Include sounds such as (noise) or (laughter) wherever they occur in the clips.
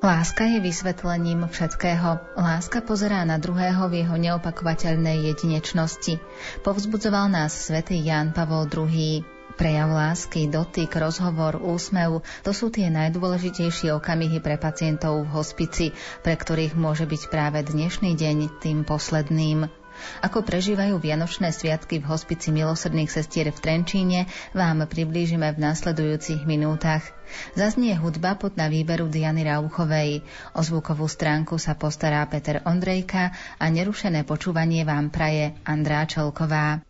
Láska je vysvetlením všetkého. Láska pozerá na druhého v jeho neopakovateľnej jedinečnosti. Povzbudzoval nás svätý Ján Pavol II. Prejav lásky, dotyk, rozhovor, úsmev, to sú tie najdôležitejšie okamihy pre pacientov v hospici, pre ktorých môže byť práve dnešný deň tým posledným. Ako prežívajú Vianočné sviatky v hospici milosrdných sestier v Trenčíne, vám priblížime v nasledujúcich minútach. Zaznie hudba pod na výberu Diany Rauchovej. O zvukovú stránku sa postará Peter Ondrejka a nerušené počúvanie vám praje Andrá Čelková.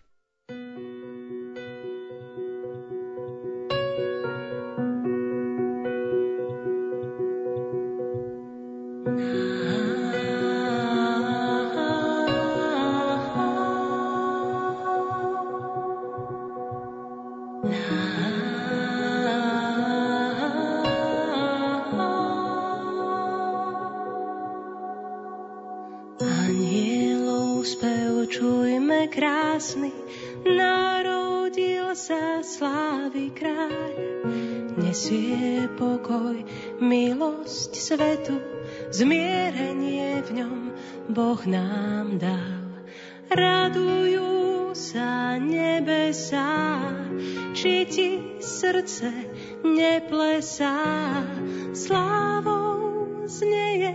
Boh nám dal. Radujú sa nebesá, či ti srdce neplesá. Slávou znieje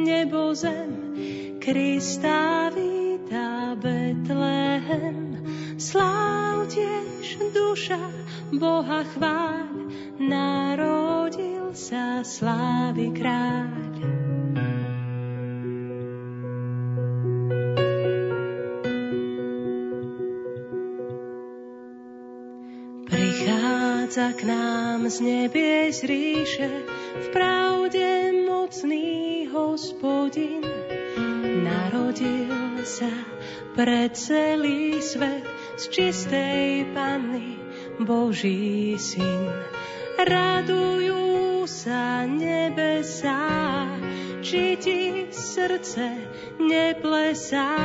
nebo zem, Krista víta Betlehem. Sláv tiež duša Boha chváľ, narodil sa slávy kráľ. Prichádza k nám z nebies ríše, v pravde mocný hospodin. Narodil sa pre celý svet z čistej panny Boží syn. Radujú sa nebesá, či ti srdce neplesá.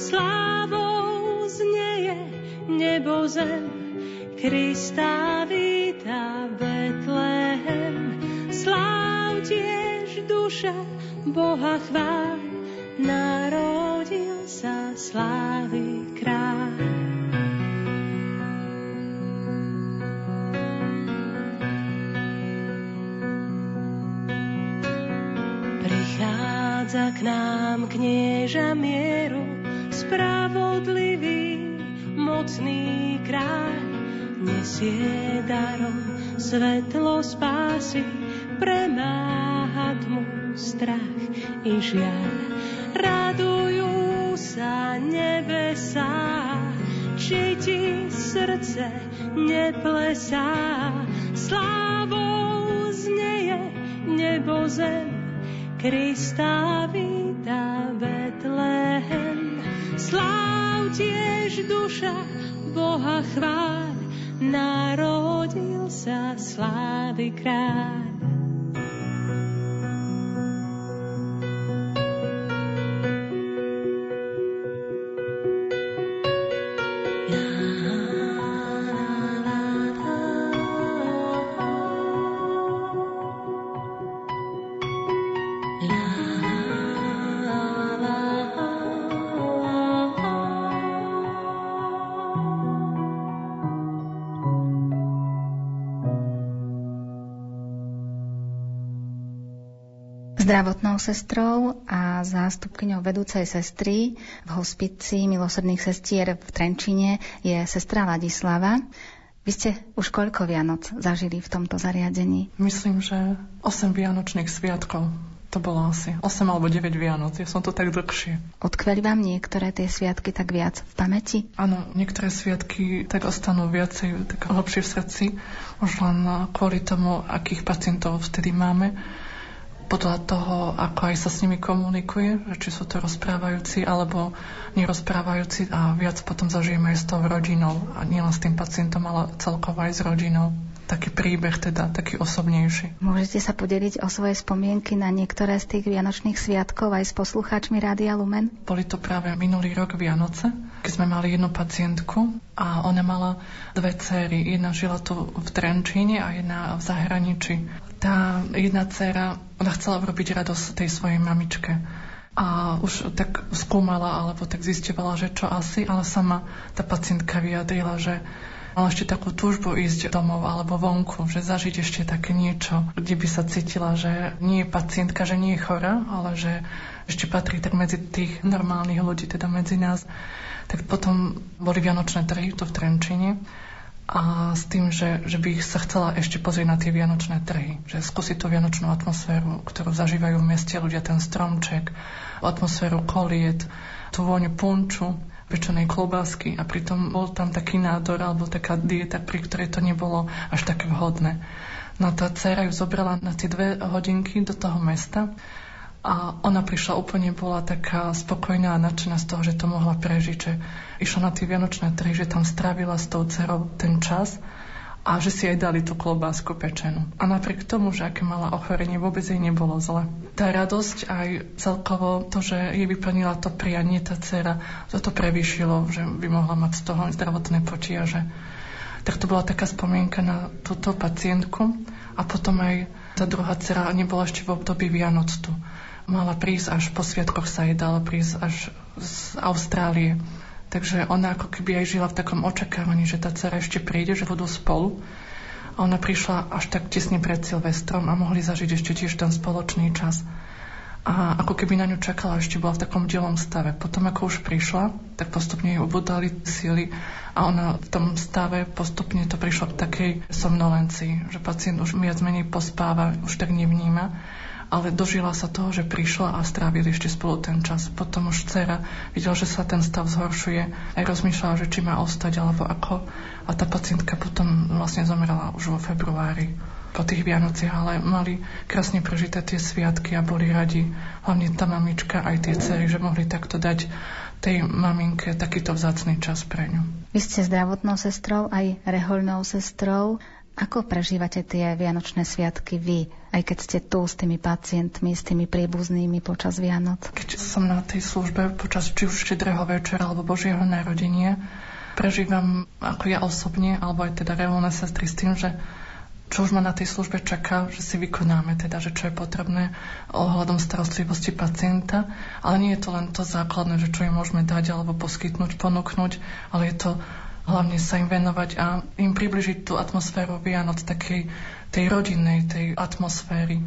Slávou znieje nebo zem, Krista víta Betlehem. Sláv tiež duša Boha chvál, narodil sa slávy kráľ. Prichádza k nám knieža mieru, spravodlivý, mocný kráľ nesie darom svetlo spásy, premáha tmu strach i žiaľ. Radujú sa nebesá, či ti srdce neplesá. Slávou znieje nebo zem, Krista víta Betlehem. Sláv tiež duša Boha chvál, narodil sa slávy kráľ. Zdravotnou sestrou a zástupkyňou vedúcej sestry v hospici milosrdných sestier v Trenčine je sestra Ladislava. Vy ste už koľko Vianoc zažili v tomto zariadení? Myslím, že 8 Vianočných sviatkov. To bolo asi 8 alebo 9 Vianoc. Ja som to tak dlhšie. Odkveli vám niektoré tie sviatky tak viac v pamäti? Áno, niektoré sviatky tak ostanú viacej tak hlbšie v srdci. Už len kvôli tomu, akých pacientov vtedy máme podľa toho, ako aj sa s nimi komunikuje, či sú to rozprávajúci alebo nerozprávajúci a viac potom zažijeme aj s tou rodinou a nielen s tým pacientom, ale celkovo aj s rodinou. Taký príbeh teda, taký osobnejší. Môžete sa podeliť o svoje spomienky na niektoré z tých vianočných sviatkov aj s poslucháčmi Rádia Lumen? Boli to práve minulý rok Vianoce, keď sme mali jednu pacientku a ona mala dve céry. Jedna žila tu v Trenčíne a jedna v zahraničí. Tá jedna dcéra, ona chcela urobiť radosť tej svojej mamičke a už tak skúmala alebo tak zistovala, že čo asi, ale sama tá pacientka vyjadrila, že mala ešte takú túžbu ísť domov alebo vonku, že zažiť ešte také niečo, kde by sa cítila, že nie je pacientka, že nie je chora, ale že ešte patrí tak medzi tých normálnych ľudí, teda medzi nás. Tak potom boli Vianočné trhy tu v Trenčine a s tým, že, že by sa chcela ešte pozrieť na tie vianočné trhy, že skúsiť tú vianočnú atmosféru, ktorú zažívajú v meste ľudia, ten stromček, atmosféru koliet, tú vôňu punču, pečenej klobásky a pritom bol tam taký nádor alebo taká dieta, pri ktorej to nebolo až také vhodné. No tá dcera ju zobrala na tie dve hodinky do toho mesta a ona prišla úplne, bola taká spokojná a nadšená z toho, že to mohla prežiť, že išla na tie vianočné trhy, že tam strávila s tou dcerou ten čas a že si aj dali tú klobásku pečenú. A napriek tomu, že aké mala ochorenie, vôbec jej nebolo zle. Tá radosť aj celkovo to, že jej vyplnila to prianie, tá dcera, toto prevýšilo, že by mohla mať z toho zdravotné potiaže. Tak to bola taká spomienka na túto pacientku. A potom aj tá druhá dcera nebola ešte v období Vianoc tu mala prísť až po sviatkoch sa jej dalo prísť až z Austrálie. Takže ona ako keby aj žila v takom očakávaní, že tá dcera ešte príde, že budú spolu. A ona prišla až tak tesne pred Silvestrom a mohli zažiť ešte tiež ten spoločný čas. A ako keby na ňu čakala, ešte bola v takom dielom stave. Potom ako už prišla, tak postupne jej ubudali síly a ona v tom stave postupne to prišlo k takej somnolencii, že pacient už viac menej pospáva, už tak nevníma ale dožila sa toho, že prišla a strávili ešte spolu ten čas. Potom už dcera videla, že sa ten stav zhoršuje, aj rozmýšľala, že či má ostať alebo ako. A tá pacientka potom vlastne zomrela už vo februári po tých Vianociach, ale mali krásne prežité tie sviatky a boli radi, hlavne tá mamička, aj tie cery, že mohli takto dať tej maminke takýto vzácný čas pre ňu. Vy ste zdravotnou sestrou, aj rehoľnou sestrou. Ako prežívate tie Vianočné sviatky vy, aj keď ste tu s tými pacientmi, s tými príbuznými počas Vianoc? Keď som na tej službe počas či už štedrého večera alebo Božieho narodenia, prežívam ako ja osobne, alebo aj teda reálne sestry s tým, že čo už ma na tej službe čaká, že si vykonáme, teda, že čo je potrebné ohľadom starostlivosti pacienta, ale nie je to len to základné, že čo im môžeme dať alebo poskytnúť, ponúknuť, ale je to hlavne sa im venovať a im približiť tú atmosféru Vianoc, takej tej rodinnej, tej atmosféry,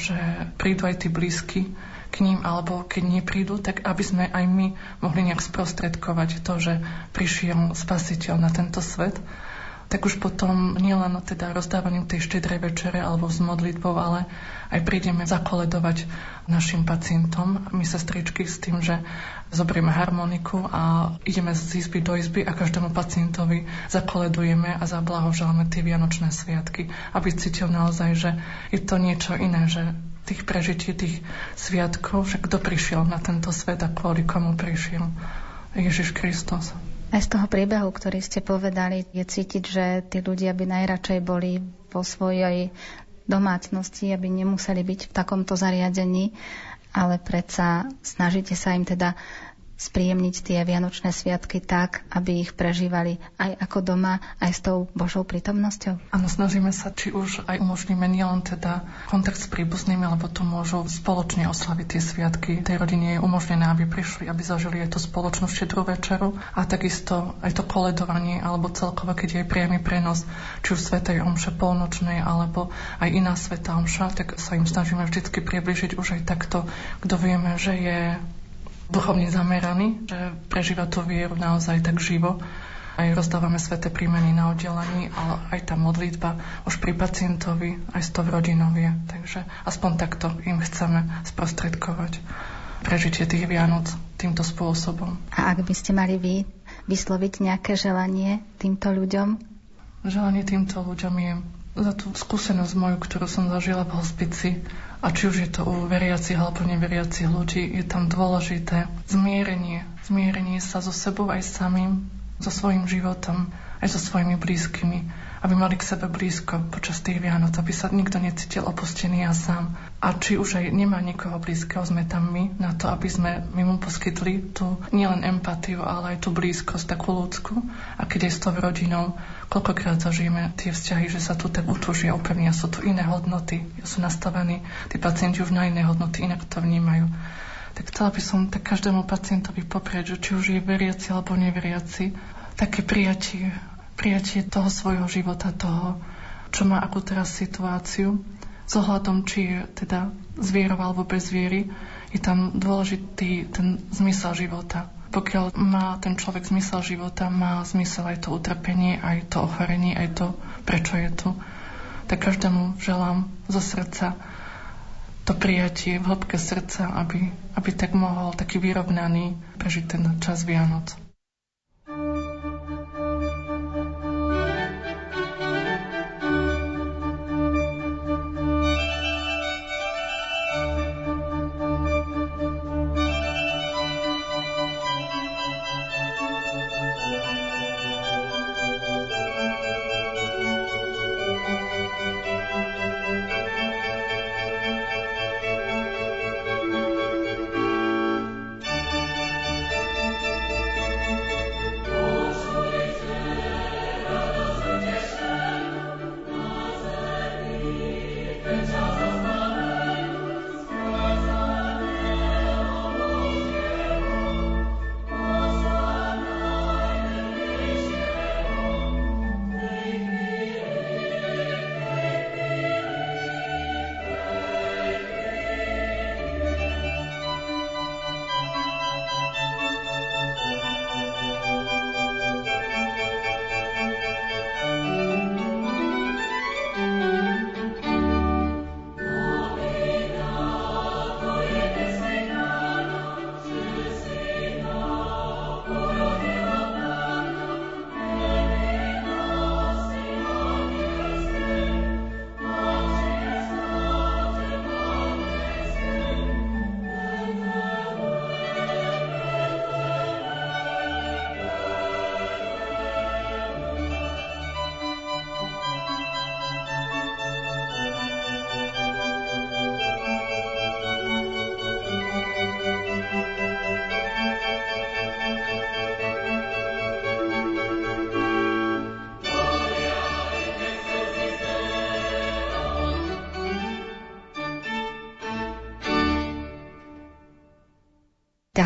že prídu aj tí blízky k ním, alebo keď neprídu, tak aby sme aj my mohli nejak sprostredkovať to, že prišiel spasiteľ na tento svet tak už potom nielen teda rozdávaním tej štedrej večere alebo s modlitbou, ale aj prídeme zakoledovať našim pacientom, my sestričky s tým, že zobrieme harmoniku a ideme z izby do izby a každému pacientovi zakoledujeme a zablahoželáme tie vianočné sviatky, aby cítil naozaj, že je to niečo iné, že tých prežití, tých sviatkov, že kto prišiel na tento svet a kvôli komu prišiel. Ježiš Kristus. Aj z toho priebehu, ktorý ste povedali, je cítiť, že tí ľudia by najradšej boli vo svojej domácnosti, aby nemuseli byť v takomto zariadení, ale predsa snažíte sa im teda spríjemniť tie vianočné sviatky tak, aby ich prežívali aj ako doma, aj s tou Božou prítomnosťou? Áno, snažíme sa, či už aj umožníme nielen teda kontakt s príbuznými, alebo to môžu spoločne oslaviť tie sviatky. Tej rodine je umožnené, aby prišli, aby zažili aj tú spoločnú štedrú večeru a takisto aj to koledovanie, alebo celkovo, keď je priamy prenos, či už Svetej Omše polnočnej, alebo aj iná Sveta Omša, tak sa im snažíme vždy približiť už aj takto, kto vieme, že je duchovne zameraný, že prežíva tú vieru naozaj tak živo. Aj rozdávame sveté príjmeny na oddelení, ale aj tá modlitba už pri pacientovi, aj s to v rodinovie. Takže aspoň takto im chceme sprostredkovať prežitie tých Vianoc týmto spôsobom. A ak by ste mali vy vysloviť nejaké želanie týmto ľuďom? Želanie týmto ľuďom je za tú skúsenosť moju, ktorú som zažila v hospici, a či už je to u veriacich alebo neveriacich ľudí, je tam dôležité zmierenie. Zmierenie sa so sebou aj samým, so svojím životom, aj so svojimi blízkymi aby mali k sebe blízko počas tých Vianoc, aby sa nikto necítil opustený a sám. A či už aj nemá nikoho blízkeho, sme tam my na to, aby sme my mu poskytli tú nielen empatiu, ale aj tú blízkosť, takú ľudskú. A keď je s tou rodinou, koľkokrát zažijeme tie vzťahy, že sa tu tak utúžia, upevnia, sú tu iné hodnoty, sú nastavení, tí pacienti už na iné hodnoty, inak to vnímajú tak chcela by som tak každému pacientovi poprieť, že či už je veriaci alebo neveriaci, také prijatie prijatie toho svojho života, toho, čo má akú teraz situáciu, s ohľadom, či je teda s vierou alebo bez viery, je tam dôležitý ten zmysel života. Pokiaľ má ten človek zmysel života, má zmysel aj to utrpenie, aj to ochorenie, aj to, prečo je tu. Tak každému želám zo srdca to prijatie v hĺbke srdca, aby, aby tak mohol taký vyrovnaný prežiť ten čas Vianoc.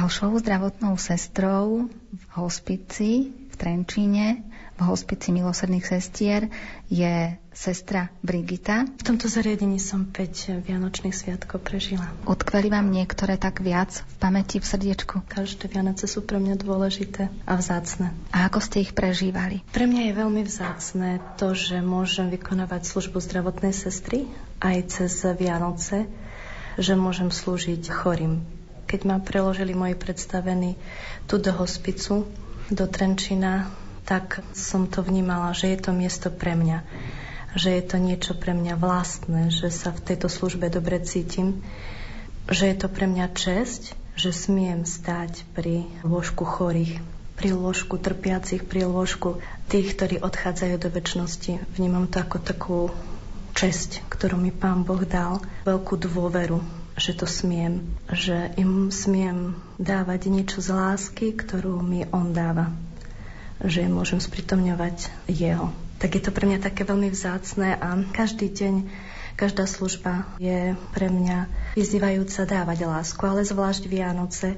Ďalšou zdravotnou sestrou v hospici v Trenčíne, v hospici milosrdných sestier, je sestra Brigita. V tomto zariadení som 5 Vianočných sviatkov prežila. Odkveli vám niektoré tak viac v pamäti, v srdiečku? Každé Vianoce sú pre mňa dôležité a vzácne. A ako ste ich prežívali? Pre mňa je veľmi vzácne to, že môžem vykonávať službu zdravotnej sestry aj cez Vianoce, že môžem slúžiť chorým keď ma preložili moji predstavení tu do hospicu, do Trenčina, tak som to vnímala, že je to miesto pre mňa. Že je to niečo pre mňa vlastné, že sa v tejto službe dobre cítim. Že je to pre mňa česť, že smiem stať pri lôžku chorých, pri lôžku trpiacich, pri lôžku tých, ktorí odchádzajú do väčšnosti. Vnímam to ako takú česť, ktorú mi Pán Boh dal, veľkú dôveru, že to smiem, že im smiem dávať niečo z lásky, ktorú mi on dáva, že môžem spritomňovať jeho. Tak je to pre mňa také veľmi vzácne a každý deň, každá služba je pre mňa vyzývajúca dávať lásku, ale zvlášť Vianoce,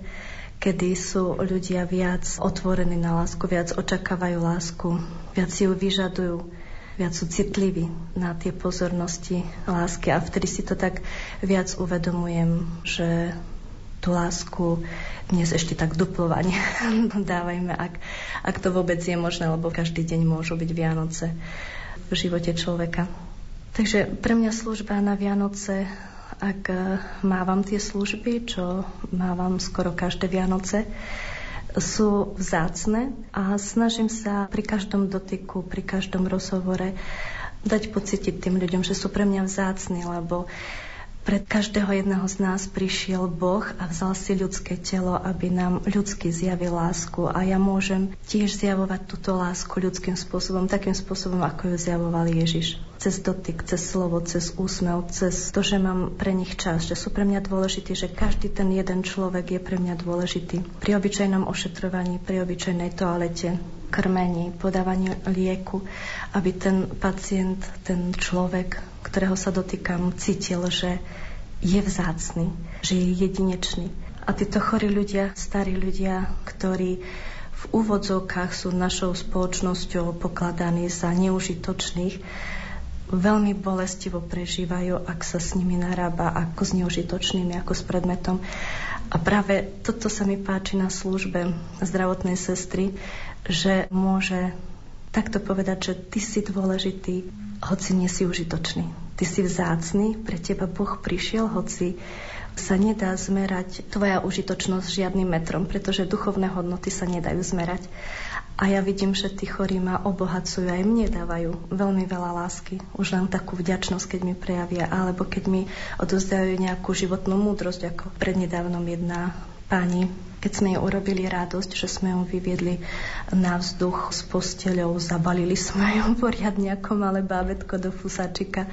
kedy sú ľudia viac otvorení na lásku, viac očakávajú lásku, viac si ju vyžadujú viac sú citliví na tie pozornosti lásky a vtedy si to tak viac uvedomujem, že tú lásku dnes ešte tak duplovane (laughs) dávajme, ak, ak to vôbec je možné, lebo každý deň môžu byť Vianoce v živote človeka. Takže pre mňa služba na Vianoce, ak mávam tie služby, čo mávam skoro každé Vianoce, sú vzácne a snažím sa pri každom dotyku, pri každom rozhovore dať pocítiť tým ľuďom, že sú pre mňa vzácni, lebo Pre každého jedného z nás prišiel Boh a vzal si ľudské telo, aby nám ľudsky zjavil lásku. A ja môžem tiež zjavovať túto lásku ľudským spôsobom, takým spôsobom, ako ju zjavoval Ježiš. Cez dotyk, cez slovo, cez úsmev, cez to, že mám pre nich čas, že sú pre mňa dôležití, že každý ten jeden človek je pre mňa dôležitý. Pri obyčajnom ošetrovaní, pri obyčajnej toalete, krmení, podávaní lieku, aby ten pacient, ten človek, ktorého sa dotýkam, cítil, že je vzácny, že je jedinečný. A títo chorí ľudia, starí ľudia, ktorí v úvodzovkách sú našou spoločnosťou pokladaní za neužitočných, veľmi bolestivo prežívajú, ak sa s nimi narába ako s neužitočnými, ako s predmetom. A práve toto sa mi páči na službe zdravotnej sestry, že môže takto povedať, že ty si dôležitý, hoci nie si užitočný. Ty si vzácný, pre teba Boh prišiel, hoci sa nedá zmerať tvoja užitočnosť žiadnym metrom, pretože duchovné hodnoty sa nedajú zmerať. A ja vidím, že tí chorí ma obohacujú, aj mne dávajú veľmi veľa lásky. Už len takú vďačnosť, keď mi prejavia, alebo keď mi odozdajú nejakú životnú múdrosť, ako prednedávnom jedna pani keď sme jej urobili radosť, že sme ju vyviedli na vzduch s posteľou, zabalili sme ju (laughs) poriadne ako malé bábetko do fusačika,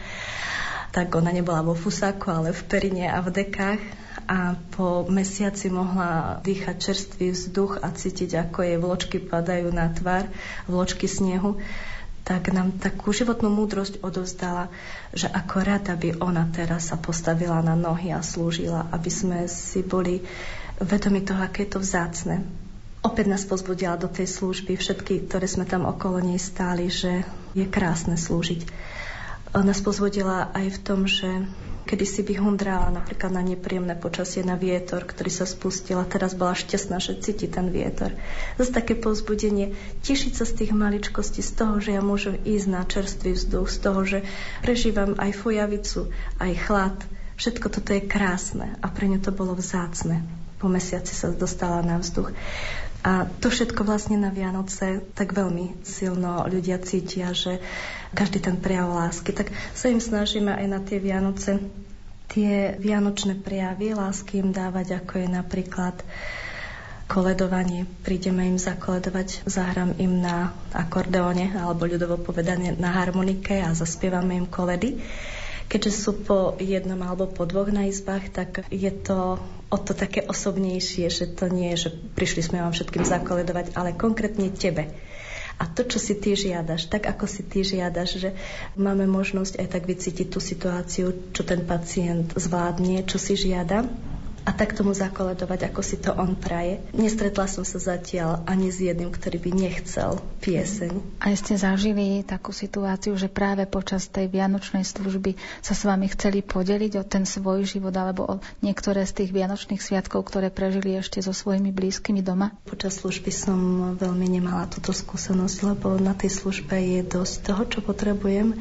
tak ona nebola vo fusáku, ale v perine a v dekách a po mesiaci mohla dýchať čerstvý vzduch a cítiť, ako jej vločky padajú na tvár, vločky snehu tak nám takú životnú múdrosť odovzdala, že ako rada by ona teraz sa postavila na nohy a slúžila, aby sme si boli vedomi toho, aké je to vzácne. Opäť nás pozbudila do tej služby, všetky, ktoré sme tam okolo nej stáli, že je krásne slúžiť. Nás pozbudila aj v tom, že kedy si vyhundrala napríklad na nepríjemné počasie na vietor, ktorý sa spustil a teraz bola šťastná, že cíti ten vietor. Zase také pozbudenie, tešiť sa z tých maličkostí, z toho, že ja môžem ísť na čerstvý vzduch, z toho, že prežívam aj fujavicu, aj chlad. Všetko toto je krásne a pre ňu to bolo vzácne po mesiaci sa dostala na vzduch. A to všetko vlastne na Vianoce tak veľmi silno ľudia cítia, že každý ten prejav lásky. Tak sa im snažíme aj na tie Vianoce tie vianočné prejavy lásky im dávať, ako je napríklad koledovanie. Prídeme im zakoledovať, zahrám im na akordeóne alebo ľudovo povedané na harmonike a zaspievame im koledy. Keďže sú po jednom alebo po dvoch na izbách, tak je to o to také osobnejšie, že to nie je, že prišli sme vám všetkým zakoledovať, ale konkrétne tebe. A to, čo si ty žiadaš, tak ako si ty žiadaš, že máme možnosť aj tak vycítiť tú situáciu, čo ten pacient zvládne, čo si žiada a tak tomu zakoledovať, ako si to on praje. Nestretla som sa zatiaľ ani s jedným, ktorý by nechcel pieseň. A ste zažili takú situáciu, že práve počas tej vianočnej služby sa s vami chceli podeliť o ten svoj život alebo o niektoré z tých vianočných sviatkov, ktoré prežili ešte so svojimi blízkymi doma? Počas služby som veľmi nemala túto skúsenosť, lebo na tej službe je dosť toho, čo potrebujem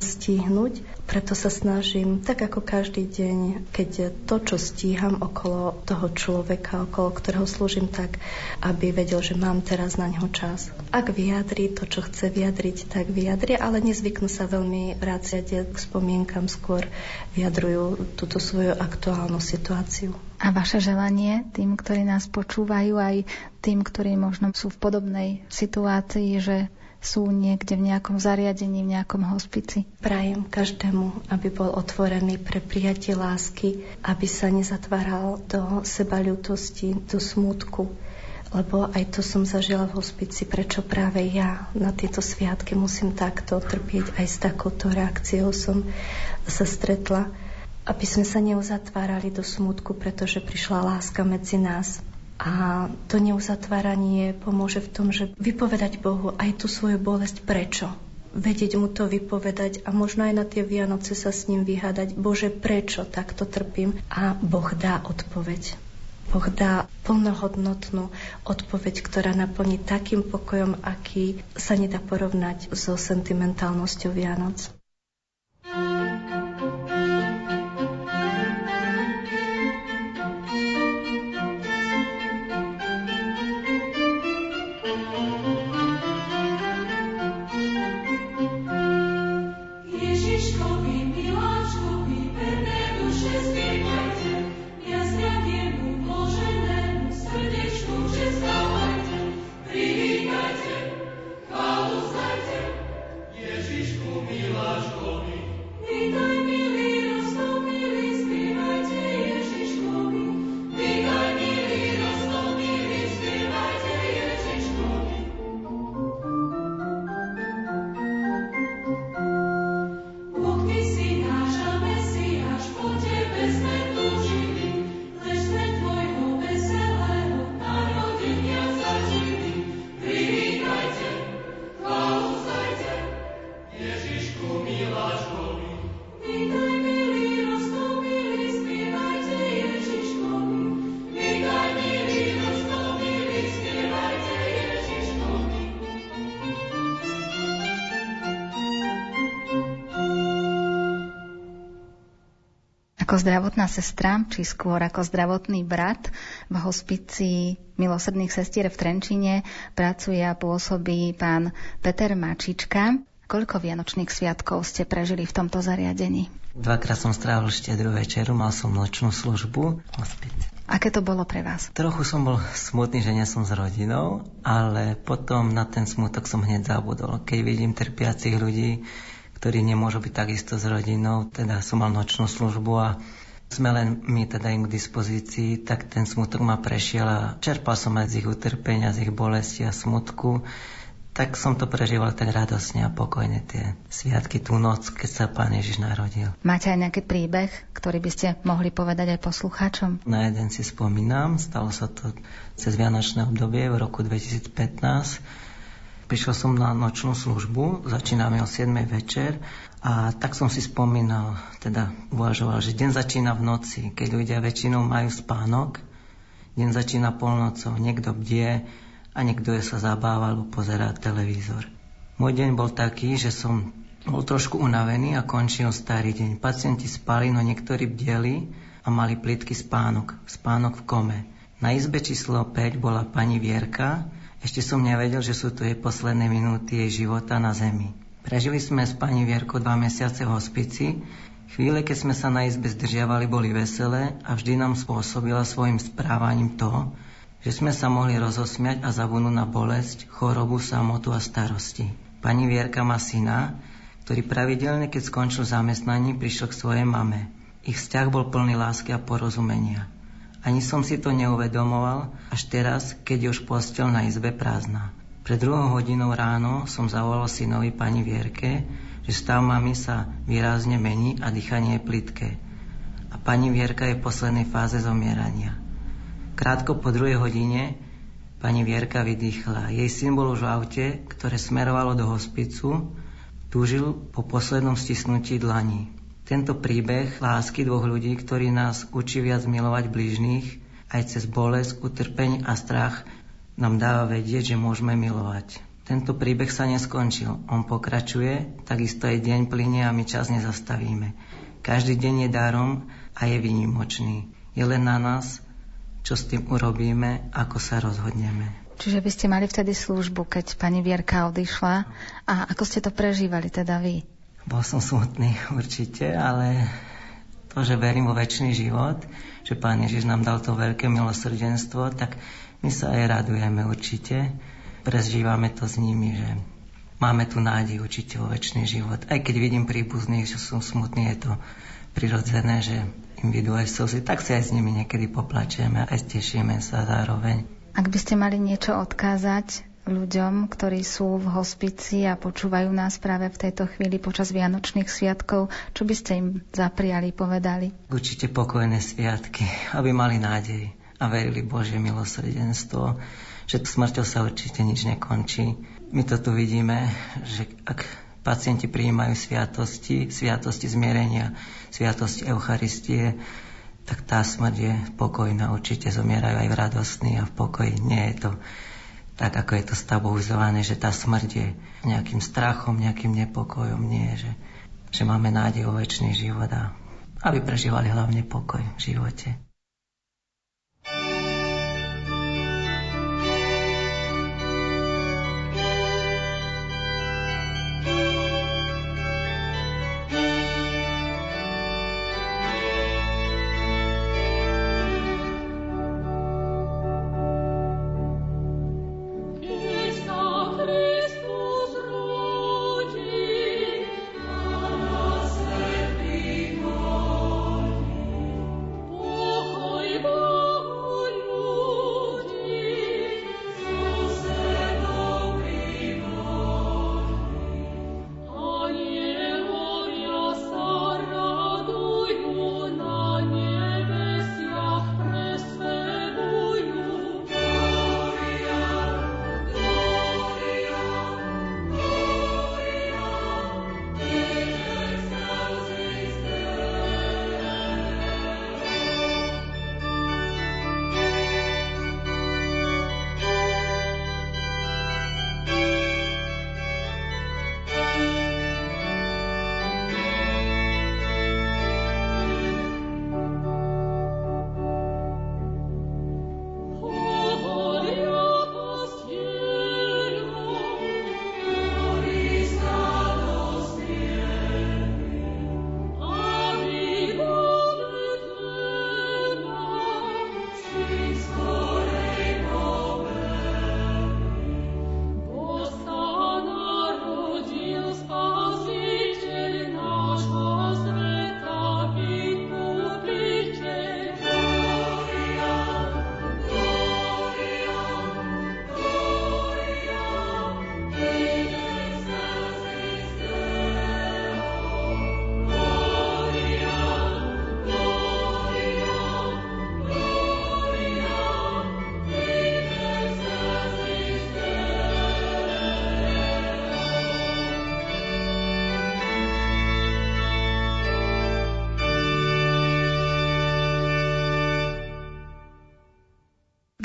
stihnúť. Preto sa snažím, tak ako každý deň, keď to, čo stíham okolo toho človeka, okolo ktorého slúžim, tak aby vedel, že mám teraz na ňo čas. Ak vyjadri to, čo chce vyjadriť, tak vyjadri, ale nezvyknú sa veľmi vráciať k spomienkam, skôr vyjadrujú túto svoju aktuálnu situáciu. A vaše želanie tým, ktorí nás počúvajú, aj tým, ktorí možno sú v podobnej situácii, že sú niekde v nejakom zariadení, v nejakom hospici. Prajem každému, aby bol otvorený pre prijatie lásky, aby sa nezatváral do seba ľutosti, do smutku, lebo aj to som zažila v hospici, prečo práve ja na tieto sviatky musím takto trpieť, aj s takouto reakciou som sa stretla, aby sme sa neuzatvárali do smutku, pretože prišla láska medzi nás. A to neuzatváranie pomôže v tom, že vypovedať Bohu aj tú svoju bolesť prečo. Vedieť mu to vypovedať a možno aj na tie Vianoce sa s ním vyhádať, Bože, prečo takto trpím? A Boh dá odpoveď. Boh dá plnohodnotnú odpoveď, ktorá naplní takým pokojom, aký sa nedá porovnať so sentimentálnosťou Vianoc. Ako zdravotná sestra, či skôr ako zdravotný brat v hospici milosrdných sestier v Trenčine pracuje a pôsobí pán Peter Mačička. Koľko vianočných sviatkov ste prežili v tomto zariadení? Dvakrát som strávil štedrú večeru, mal som nočnú službu v hospici. Aké to bolo pre vás? Trochu som bol smutný, že nie som s rodinou, ale potom na ten smutok som hneď zabudol. Keď vidím trpiacich ľudí, ktorí nemôžu byť takisto s rodinou, teda som mal nočnú službu a sme len my teda im k dispozícii, tak ten smutok ma prešiel a čerpal som aj z ich utrpenia, z ich bolesti a smutku. Tak som to prežíval tak radosne a pokojne tie sviatky, tú noc, keď sa Pán Ježiš narodil. Máte aj nejaký príbeh, ktorý by ste mohli povedať aj poslucháčom? Na jeden si spomínam, stalo sa to cez Vianočné obdobie v roku 2015 Prišiel som na nočnú službu, začíname o 7 večer a tak som si spomínal, teda uvažoval, že deň začína v noci, keď ľudia väčšinou majú spánok, deň začína polnocou, niekto bdie a niekto je sa zabával alebo pozerá televízor. Môj deň bol taký, že som bol trošku unavený a končil starý deň. Pacienti spali, no niektorí bdeli a mali plitky spánok, spánok v kome. Na izbe číslo 5 bola pani Vierka, ešte som nevedel, že sú to jej posledné minúty jej života na zemi. Prežili sme s pani Vierkou dva mesiace v hospici. Chvíle, keď sme sa na izbe zdržiavali, boli veselé a vždy nám spôsobila svojim správaním to, že sme sa mohli rozosmiať a zabudnúť na bolesť, chorobu, samotu a starosti. Pani Vierka má syna, ktorý pravidelne, keď skončil zamestnaní, prišiel k svojej mame. Ich vzťah bol plný lásky a porozumenia. Ani som si to neuvedomoval, až teraz, keď už postel na izbe prázdna. Pred druhou hodinou ráno som zavolal synovi pani Vierke, že stav mami sa výrazne mení a dýchanie je plitké. A pani Vierka je v poslednej fáze zomierania. Krátko po druhej hodine pani Vierka vydýchla. Jej syn bol už v aute, ktoré smerovalo do hospicu, túžil po poslednom stisnutí dlaní. Tento príbeh lásky dvoch ľudí, ktorí nás učí viac milovať blížnych, aj cez bolesť, utrpenie a strach, nám dáva vedieť, že môžeme milovať. Tento príbeh sa neskončil. On pokračuje, takisto aj deň plyne a my čas nezastavíme. Každý deň je darom a je výnimočný. Je len na nás, čo s tým urobíme, ako sa rozhodneme. Čiže by ste mali vtedy službu, keď pani Vierka odišla. A ako ste to prežívali teda vy? Bol som smutný (laughs) určite, ale to, že verím vo väčší život, že Pán Ježiš nám dal to veľké milosrdenstvo, tak my sa aj radujeme určite. Prežívame to s nimi, že máme tu nádej určite vo väčší život. Aj keď vidím príbuzných, že sú smutní, je to prirodzené, že im vidú aj slzy, tak si aj s nimi niekedy poplačeme a tešíme sa zároveň. Ak by ste mali niečo odkázať ľuďom, ktorí sú v hospici a počúvajú nás práve v tejto chvíli počas Vianočných sviatkov, čo by ste im zapriali, povedali? Určite pokojné sviatky, aby mali nádej a verili Božie milosrdenstvo, že smrťou sa určite nič nekončí. My to tu vidíme, že ak pacienti prijímajú sviatosti, sviatosti zmierenia, sviatosti Eucharistie, tak tá smrť je pokojná, určite zomierajú aj v radostný a v pokoji. Nie je to tak ako je to stabilizované, že tá smrť je nejakým strachom, nejakým nepokojom, nie, že, že máme nádej o väčší život a aby prežívali hlavne pokoj v živote.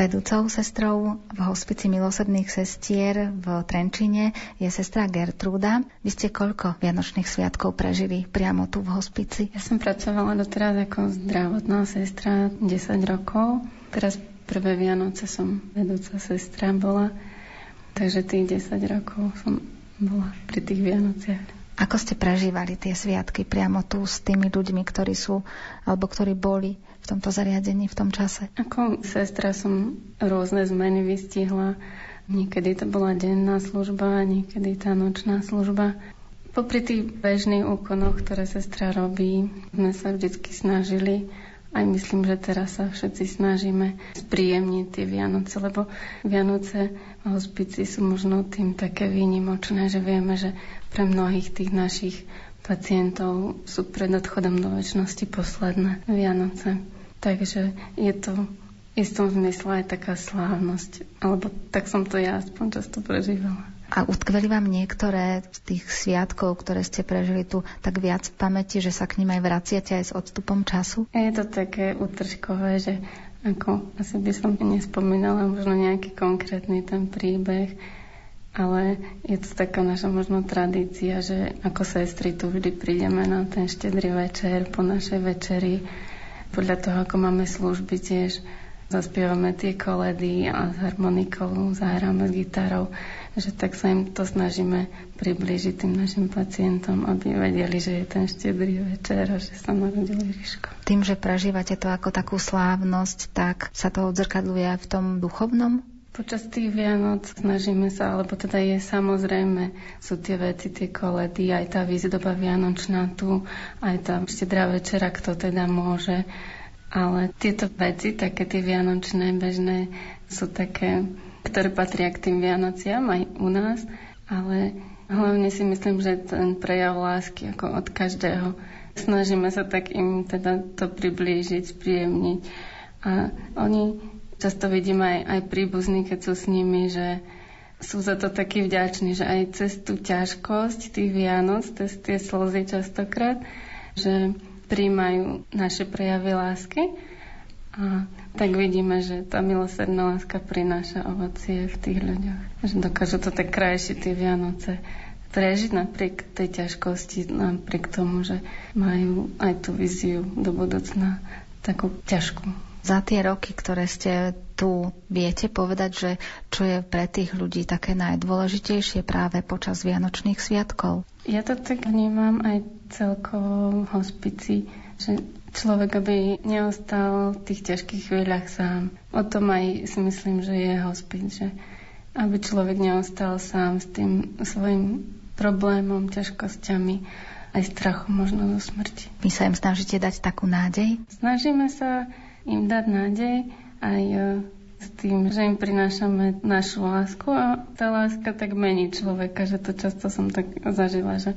Vedúcou sestrou v hospici milosrdných sestier v Trenčine je sestra Gertruda. Vy ste koľko vianočných sviatkov prežili priamo tu v hospici? Ja som pracovala doteraz ako zdravotná sestra 10 rokov. Teraz prvé Vianoce som vedúca sestra bola, takže tých 10 rokov som bola pri tých Vianociach. Ako ste prežívali tie sviatky priamo tu s tými ľuďmi, ktorí sú alebo ktorí boli v tomto zariadení v tom čase? Ako sestra som rôzne zmeny vystihla. Niekedy to bola denná služba, niekedy tá nočná služba. Popri tých bežných úkonoch, ktoré sestra robí, sme sa vždy snažili aj myslím, že teraz sa všetci snažíme spríjemniť tie Vianoce, lebo Vianoce v hospici sú možno tým také výnimočné, že vieme, že pre mnohých tých našich pacientov sú pred odchodom do väčšnosti posledné Vianoce. Takže je to v istom zmysle aj taká slávnosť. Alebo tak som to ja aspoň často prežívala. A utkveli vám niektoré z tých sviatkov, ktoré ste prežili tu, tak viac v pamäti, že sa k ním aj vraciate aj s odstupom času? Je to také utržkové, že ako asi by som nespomínala možno nejaký konkrétny ten príbeh, ale je to taká naša možno tradícia, že ako sestry tu vždy prídeme na ten štedrý večer, po našej večeri, podľa toho, ako máme služby tiež, zaspievame tie koledy a s harmonikou zahráme s gitarou že tak sa im to snažíme priblížiť tým našim pacientom, aby vedeli, že je ten štedrý večer a že sa narodil Ježiško. Tým, že prežívate to ako takú slávnosť, tak sa to odzrkadluje v tom duchovnom? Počas tých Vianoc snažíme sa, alebo teda je samozrejme, sú tie veci, tie koledy, aj tá výzdoba Vianočná tu, aj tá štedrá večera, kto teda môže. Ale tieto veci, také tie Vianočné, bežné, sú také ktoré patria k tým Vianociam aj u nás, ale hlavne si myslím, že ten prejav lásky ako od každého. Snažíme sa tak im teda to priblížiť, spríjemniť. A oni často vidím aj, aj príbuzní, keď sú s nimi, že sú za to takí vďační, že aj cez tú ťažkosť tých Vianoc, cez tie slzy častokrát, že príjmajú naše prejavy lásky. A tak vidíme, že tá milosrdná láska prináša ovocie v tých ľuďoch. Že dokážu to tak krajšie tie Vianoce prežiť napriek tej ťažkosti, napriek tomu, že majú aj tú víziu do budúcna takú ťažkú. Za tie roky, ktoré ste tu, viete povedať, že čo je pre tých ľudí také najdôležitejšie práve počas Vianočných sviatkov? Ja to tak vnímam aj celkovo v hospici, že človek, aby neostal v tých ťažkých chvíľach sám. O tom aj si myslím, že je hospic, že aby človek neostal sám s tým svojim problémom, ťažkosťami, aj strachom možno zo smrti. Vy sa im snažíte dať takú nádej? Snažíme sa im dať nádej aj e, s tým, že im prinášame našu lásku a tá láska tak mení človeka, že to často som tak zažila, že,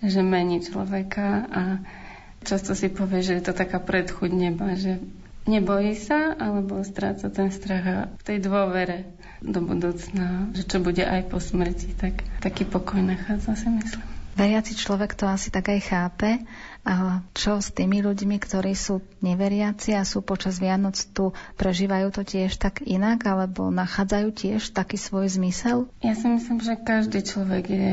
že mení človeka a Často si povie, že je to taká predchuť neba, že nebojí sa, alebo stráca ten strach a v tej dôvere do budúcna, že čo bude aj po smrti, tak taký pokoj nachádza, si myslím. Veriaci človek to asi tak aj chápe. A čo s tými ľuďmi, ktorí sú neveriaci a sú počas Vianoc tu, prežívajú to tiež tak inak, alebo nachádzajú tiež taký svoj zmysel? Ja si myslím, že každý človek je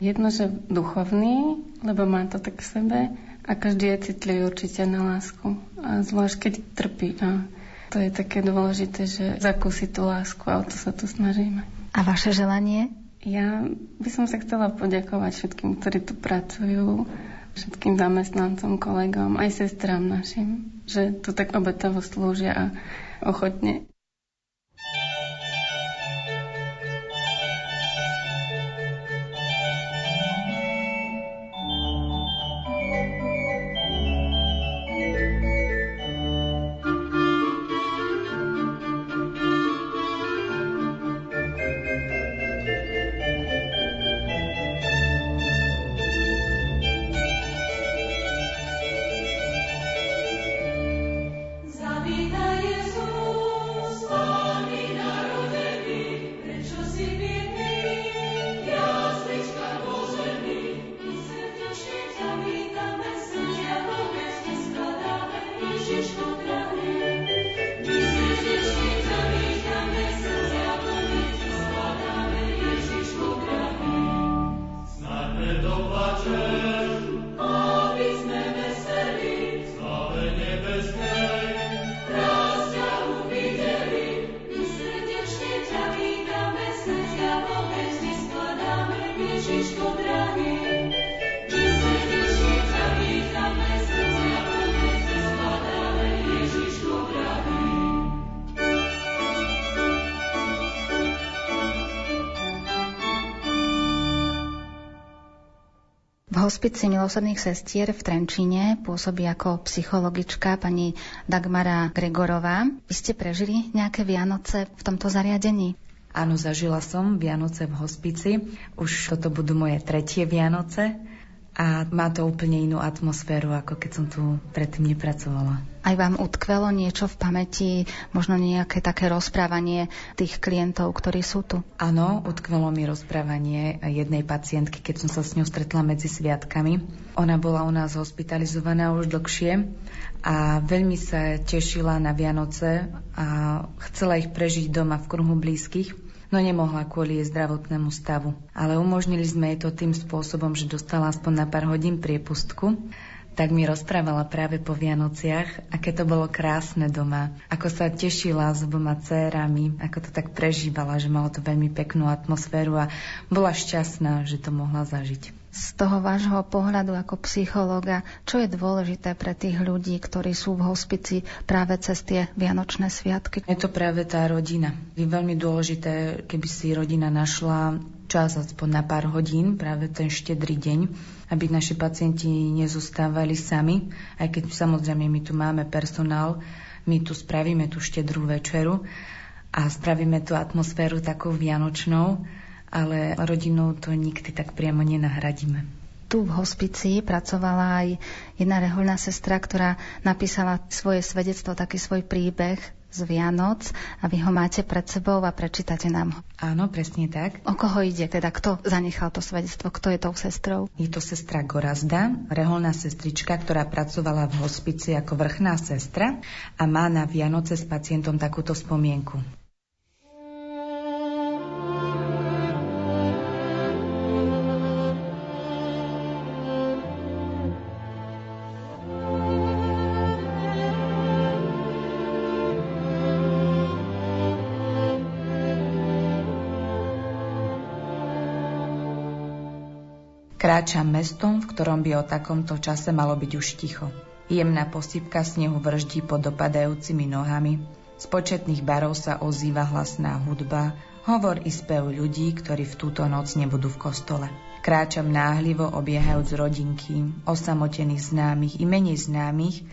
jedno, že duchovný, lebo má to tak v sebe, a každý je citlivý určite na lásku. A zvlášť keď trpí. A to je také dôležité, že zakúsi tú lásku a o to sa tu snažíme. A vaše želanie? Ja by som sa chcela poďakovať všetkým, ktorí tu pracujú, všetkým zamestnancom, kolegom, aj sestrám našim, že tu tak obetovo slúžia a ochotne hospici milosrdných sestier v Trenčine pôsobí ako psychologička pani Dagmara Gregorová. Vy ste prežili nejaké Vianoce v tomto zariadení? Áno, zažila som Vianoce v hospici. Už toto budú moje tretie Vianoce a má to úplne inú atmosféru, ako keď som tu predtým nepracovala. Aj vám utkvelo niečo v pamäti, možno nejaké také rozprávanie tých klientov, ktorí sú tu? Áno, utkvelo mi rozprávanie jednej pacientky, keď som sa s ňou stretla medzi sviatkami. Ona bola u nás hospitalizovaná už dlhšie a veľmi sa tešila na Vianoce a chcela ich prežiť doma v kruhu blízkych no nemohla kvôli jej zdravotnému stavu. Ale umožnili sme jej to tým spôsobom, že dostala aspoň na pár hodín priepustku. Tak mi rozprávala práve po Vianociach, aké to bolo krásne doma, ako sa tešila s oboma cérami, ako to tak prežívala, že malo to veľmi peknú atmosféru a bola šťastná, že to mohla zažiť z toho vášho pohľadu ako psychologa, čo je dôležité pre tých ľudí, ktorí sú v hospici práve cez tie Vianočné sviatky? Je to práve tá rodina. Je veľmi dôležité, keby si rodina našla čas aspoň na pár hodín, práve ten štedrý deň, aby naši pacienti nezostávali sami, aj keď samozrejme my tu máme personál, my tu spravíme tú štedrú večeru a spravíme tú atmosféru takou vianočnou, ale rodinou to nikdy tak priamo nenahradíme. Tu v hospici pracovala aj jedna reholná sestra, ktorá napísala svoje svedectvo, taký svoj príbeh z Vianoc a vy ho máte pred sebou a prečítate nám ho. Áno, presne tak. O koho ide? Teda kto zanechal to svedectvo? Kto je tou sestrou? Je to sestra Gorazda, reholná sestrička, ktorá pracovala v hospici ako vrchná sestra a má na Vianoce s pacientom takúto spomienku. Kráčam mestom, v ktorom by o takomto čase malo byť už ticho. Jemná posypka snehu vrždí pod dopadajúcimi nohami. Z početných barov sa ozýva hlasná hudba, hovor i spev ľudí, ktorí v túto noc nebudú v kostole. Kráčam náhlivo obiehajúc rodinky, osamotených známych i menej známych,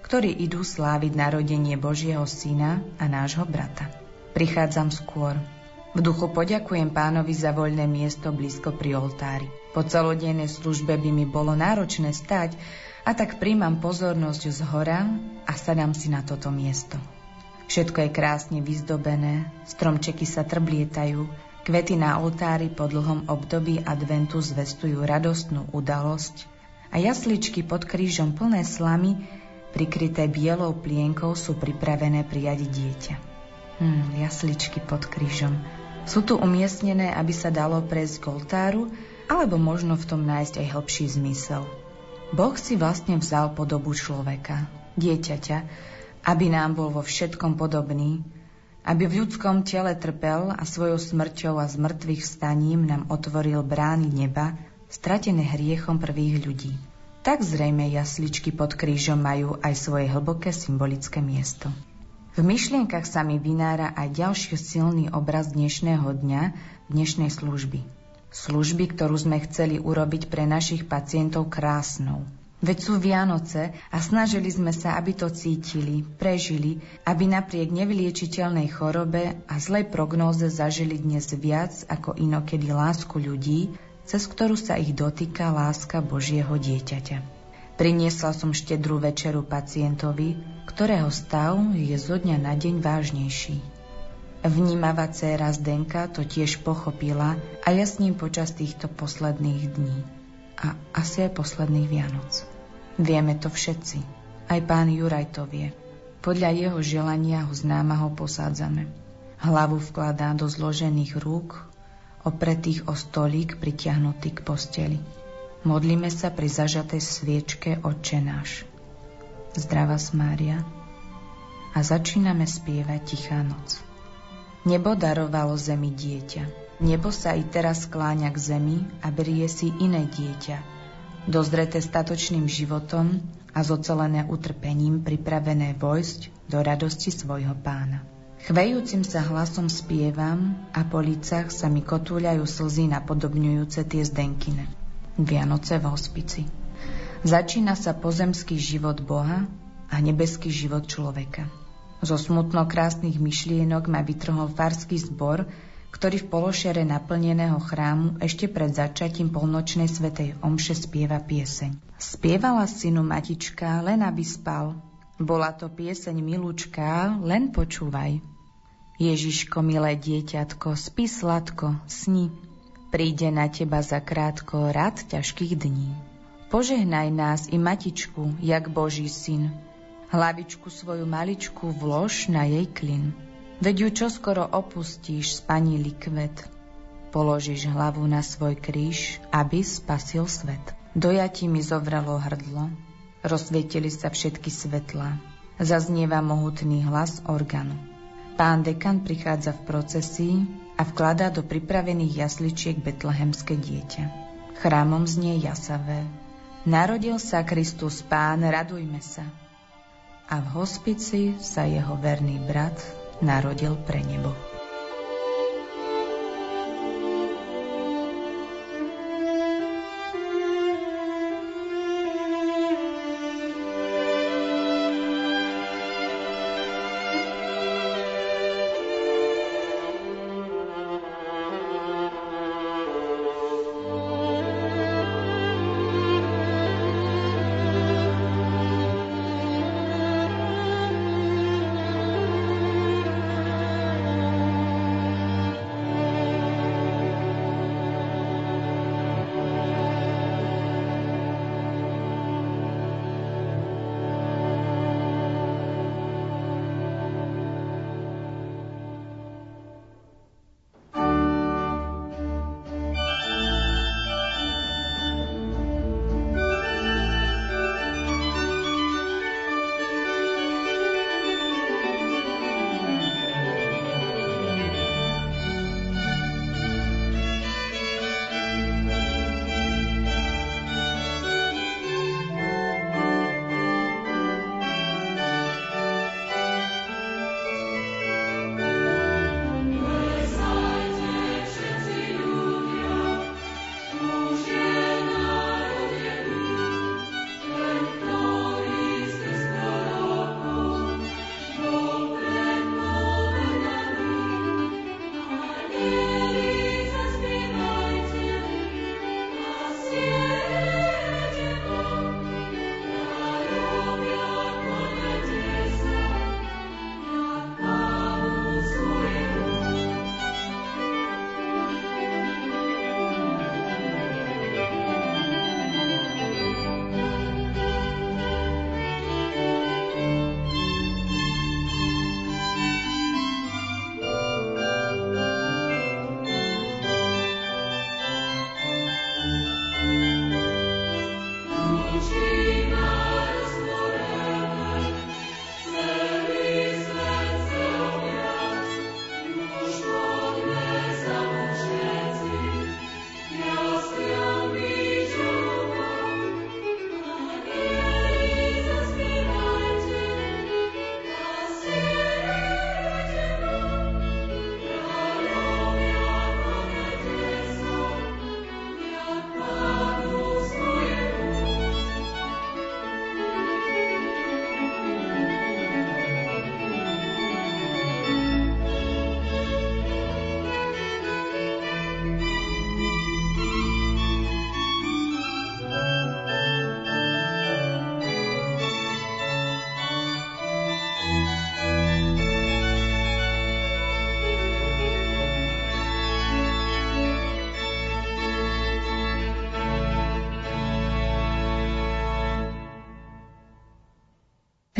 ktorí idú sláviť narodenie Božieho syna a nášho brata. Prichádzam skôr, v duchu poďakujem pánovi za voľné miesto blízko pri oltári. Po celodennej službe by mi bolo náročné stať, a tak príjmam pozornosť z hora a sadám si na toto miesto. Všetko je krásne vyzdobené, stromčeky sa trblietajú, kvety na oltári po dlhom období adventu zvestujú radostnú udalosť a jasličky pod krížom plné slamy, prikryté bielou plienkou, sú pripravené prijať dieťa. Hm, jasličky pod krížom. Sú tu umiestnené, aby sa dalo prejsť k oltáru, alebo možno v tom nájsť aj hlbší zmysel. Boh si vlastne vzal podobu človeka, dieťaťa, aby nám bol vo všetkom podobný, aby v ľudskom tele trpel a svojou smrťou a zmrtvých vstaním nám otvoril brány neba, stratené hriechom prvých ľudí. Tak zrejme jasličky pod krížom majú aj svoje hlboké symbolické miesto. V myšlienkach sa mi vynára aj ďalší silný obraz dnešného dňa, dnešnej služby. Služby, ktorú sme chceli urobiť pre našich pacientov krásnou. Veď sú Vianoce a snažili sme sa, aby to cítili, prežili, aby napriek nevyliečiteľnej chorobe a zlej prognóze zažili dnes viac ako inokedy lásku ľudí, cez ktorú sa ich dotýka láska Božieho dieťaťa. Priniesla som štedrú večeru pacientovi, ktorého stav je zo dňa na deň vážnejší. Vnímavá dcéra Zdenka to tiež pochopila a ja s ním počas týchto posledných dní. A asi aj posledných Vianoc. Vieme to všetci. Aj pán Juraj to vie. Podľa jeho želania ho známa ho posádzame. Hlavu vkladá do zložených rúk, opretých o stolík pritiahnutý k posteli. Modlíme sa pri zažatej sviečke Otče náš. Zdravá Mária. A začíname spievať Tichá noc. Nebo darovalo zemi dieťa. Nebo sa i teraz skláňa k zemi a berie si iné dieťa. Dozreté statočným životom a zocelené utrpením pripravené vojsť do radosti svojho pána. Chvejúcim sa hlasom spievam a po licách sa mi kotúľajú slzy napodobňujúce tie zdenkine. Vianoce v hospici. Začína sa pozemský život Boha a nebeský život človeka. Zo smutno krásnych myšlienok ma vytrhol farský zbor, ktorý v pološere naplneného chrámu ešte pred začatím polnočnej svetej omše spieva pieseň. Spievala synu matička, len aby spal. Bola to pieseň milúčka, len počúvaj. Ježiško, milé dieťatko, spí sladko, sni. Príde na teba za krátko rad ťažkých dní. Požehnaj nás i matičku, jak Boží syn, Hlavičku svoju maličku vlož na jej klin. Veď ju čoskoro opustíš, spanilý kvet. Položíš hlavu na svoj kríž, aby spasil svet. Dojati mi zovralo hrdlo, rozsvietili sa všetky svetlá. Zaznieva mohutný hlas organu. Pán dekan prichádza v procesii a vkladá do pripravených jasličiek betlehemské dieťa. Chrámom znie jasavé. Narodil sa Kristus Pán, radujme sa a v hospici sa jeho verný brat narodil pre nebo.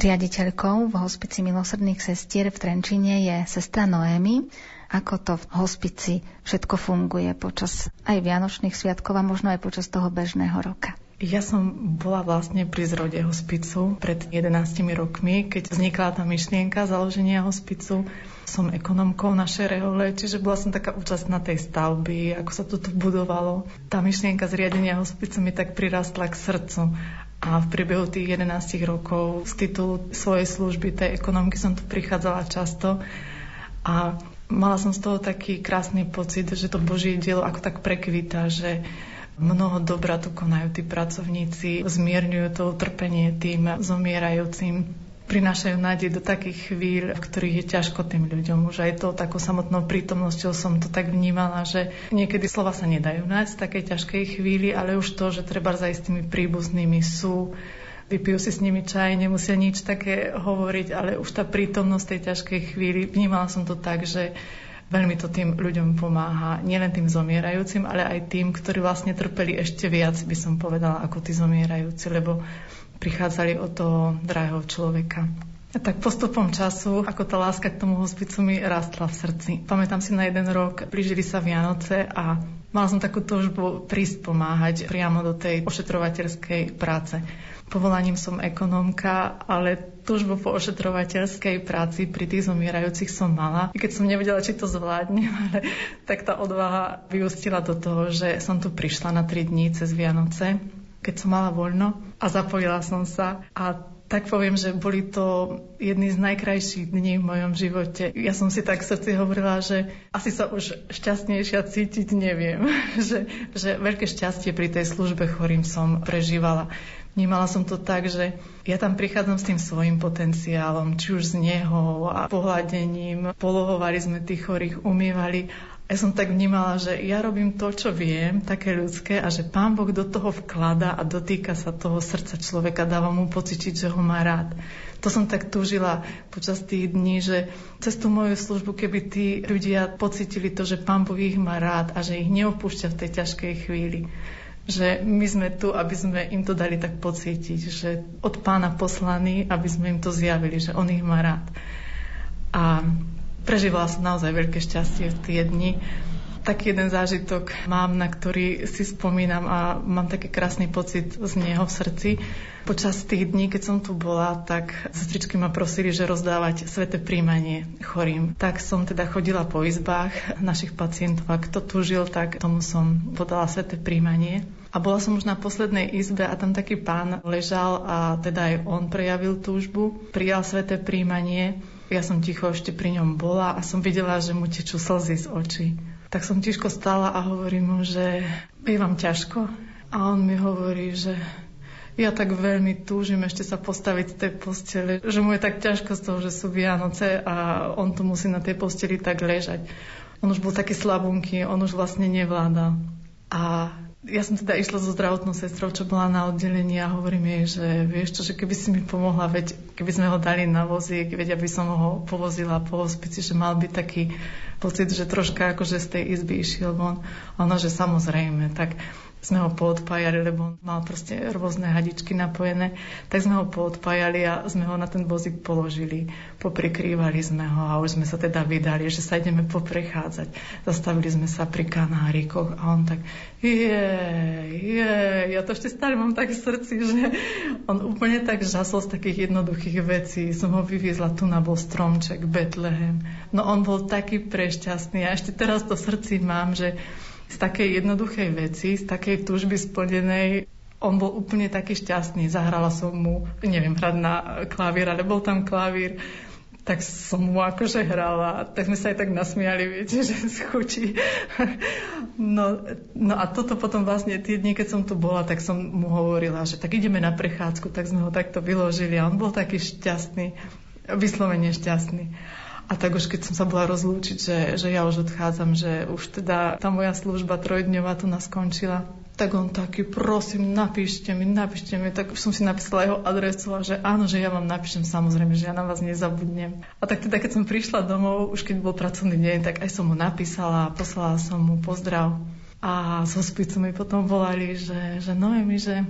Riaditeľkou v hospici milosrdných sestier v Trenčine je sestra Noémy ako to v hospici všetko funguje počas aj Vianočných sviatkov a možno aj počas toho bežného roka. Ja som bola vlastne pri zrode hospicu pred 11 rokmi, keď vznikla tá myšlienka založenia hospicu. Som ekonomkou na Šerehole, čiže bola som taká účastná tej stavby, ako sa tu budovalo. Tá myšlienka zriadenia hospicu mi tak prirastla k srdcu. A v priebehu tých 11 rokov z titulu svojej služby tej ekonomky som tu prichádzala často. A mala som z toho taký krásny pocit, že to Božie dielo ako tak prekvita, že Mnoho dobra tu konajú tí pracovníci, zmierňujú to utrpenie tým zomierajúcim, prinášajú nádej do takých chvíľ, v ktorých je ťažko tým ľuďom. Už aj to takou samotnou prítomnosťou som to tak vnímala, že niekedy slova sa nedajú nájsť v takej ťažkej chvíli, ale už to, že treba za istými príbuznými sú, vypijú si s nimi čaj, nemusia nič také hovoriť, ale už tá prítomnosť tej ťažkej chvíli, vnímala som to tak, že Veľmi to tým ľuďom pomáha, nielen tým zomierajúcim, ale aj tým, ktorí vlastne trpeli ešte viac, by som povedala, ako tí zomierajúci, lebo prichádzali o toho drahého človeka. A tak postupom času, ako tá láska k tomu hospicu mi rastla v srdci. Pamätám si na jeden rok, blížili sa Vianoce a mala som takú túžbu prísť pomáhať priamo do tej ošetrovateľskej práce. Povolaním som ekonómka, ale túžbu po ošetrovateľskej práci pri tých zomierajúcich som mala. I keď som nevedela, či to zvládnem, (laughs) ale tak tá odvaha vyústila do toho, že som tu prišla na 3 dní cez Vianoce, keď som mala voľno a zapojila som sa a tak poviem, že boli to jedny z najkrajších dní v mojom živote. Ja som si tak v srdci hovorila, že asi sa už šťastnejšia cítiť neviem. (laughs) že, že veľké šťastie pri tej službe chorým som prežívala. Vnímala som to tak, že ja tam prichádzam s tým svojim potenciálom, či už z neho a pohľadením. Polohovali sme tých chorých, umývali. Ja som tak vnímala, že ja robím to, čo viem, také ľudské a že Pán Boh do toho vklada a dotýka sa toho srdca človeka, dáva mu pocítiť, že ho má rád. To som tak túžila počas tých dní, že cez tú moju službu, keby tí ľudia pocitili to, že Pán Boh ich má rád a že ich neopúšťa v tej ťažkej chvíli že my sme tu, aby sme im to dali tak pocítiť, že od pána poslaní, aby sme im to zjavili, že on ich má rád. A prežívala som naozaj veľké šťastie v tie dni. Taký jeden zážitok mám, na ktorý si spomínam a mám taký krásny pocit z neho v srdci. Počas tých dní, keď som tu bola, tak sestričky ma prosili, že rozdávať sveté príjmanie chorým. Tak som teda chodila po izbách našich pacientov a kto túžil, tak tomu som podala sveté príjmanie. A bola som už na poslednej izbe a tam taký pán ležal a teda aj on prejavil túžbu. Prijal sveté príjmanie. Ja som ticho ešte pri ňom bola a som videla, že mu tečú slzy z očí tak som tiško stála a hovorím mu, že je vám ťažko. A on mi hovorí, že ja tak veľmi túžim ešte sa postaviť z tej postele, že mu je tak ťažko z toho, že sú Vianoce a on tu musí na tej posteli tak ležať. On už bol taký slabunky, on už vlastne nevládal. A ja som teda išla so zdravotnou sestrou, čo bola na oddelení a hovorím jej, že vieš čo, že keby si mi pomohla, veď keby sme ho dali na vozík, veď aby som ho povozila po hospici, že mal byť taký pocit, že troška akože z tej izby išiel von. Ona, že samozrejme, tak sme ho poodpájali, lebo on mal proste rôzne hadičky napojené, tak sme ho poodpájali a sme ho na ten vozík položili. Poprikrývali sme ho a už sme sa teda vydali, že sa ideme poprechádzať. Zastavili sme sa pri kanárikoch a on tak je, je, ja to ešte stále mám tak v srdci, že (laughs) on úplne tak žasol z takých jednoduchých vecí. Som ho vyviezla, tu na bol stromček, Betlehem. No on bol taký prešťastný a ešte teraz to srdci mám, že z takej jednoduchej veci, z takej túžby splnenej, on bol úplne taký šťastný. Zahrala som mu, neviem, hrať na klavír, ale bol tam klavír, tak som mu akože hrala. Tak sme sa aj tak nasmiali, viete, že z chuti. No, no a toto potom vlastne tie dni, keď som tu bola, tak som mu hovorila, že tak ideme na prechádzku, tak sme ho takto vyložili a on bol taký šťastný, vyslovene šťastný. A tak už keď som sa bola rozlúčiť, že, že ja už odchádzam, že už teda tá moja služba trojdňová tu nás tak on taký, prosím, napíšte mi, napíšte mi. Tak som si napísala jeho adresu a že áno, že ja vám napíšem, samozrejme, že ja na vás nezabudnem. A tak teda, keď som prišla domov, už keď bol pracovný deň, tak aj som mu napísala, poslala som mu pozdrav. A z hospicu mi potom volali, že, že Noemi, že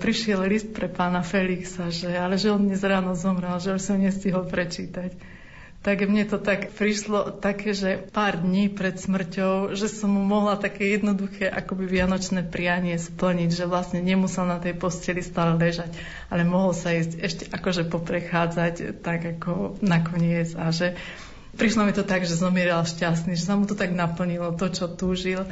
prišiel list pre pána Felixa, že, ale že on dnes ráno zomrel, že už som nestihol prečítať tak mne to tak prišlo také, že pár dní pred smrťou, že som mu mohla také jednoduché akoby vianočné prianie splniť, že vlastne nemusel na tej posteli stále ležať, ale mohol sa ísť ešte akože poprechádzať tak ako nakoniec a že prišlo mi to tak, že zomieral šťastný, že sa mu to tak naplnilo, to, čo túžil,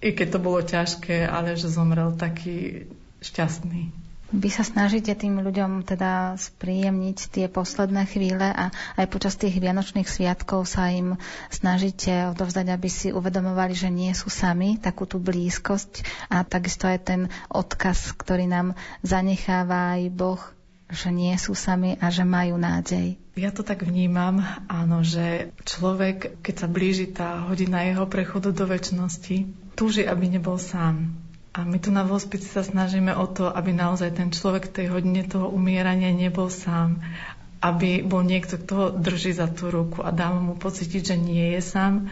i keď to bolo ťažké, ale že zomrel taký šťastný. Vy sa snažíte tým ľuďom teda spríjemniť tie posledné chvíle a aj počas tých vianočných sviatkov sa im snažíte odovzdať, aby si uvedomovali, že nie sú sami, takú tú blízkosť a takisto aj ten odkaz, ktorý nám zanecháva aj Boh, že nie sú sami a že majú nádej. Ja to tak vnímam, áno, že človek, keď sa blíži tá hodina jeho prechodu do väčšnosti, túži, aby nebol sám a my tu na hospici sa snažíme o to, aby naozaj ten človek tej hodine toho umierania nebol sám, aby bol niekto, kto ho drží za tú ruku a dá mu pocítiť, že nie je sám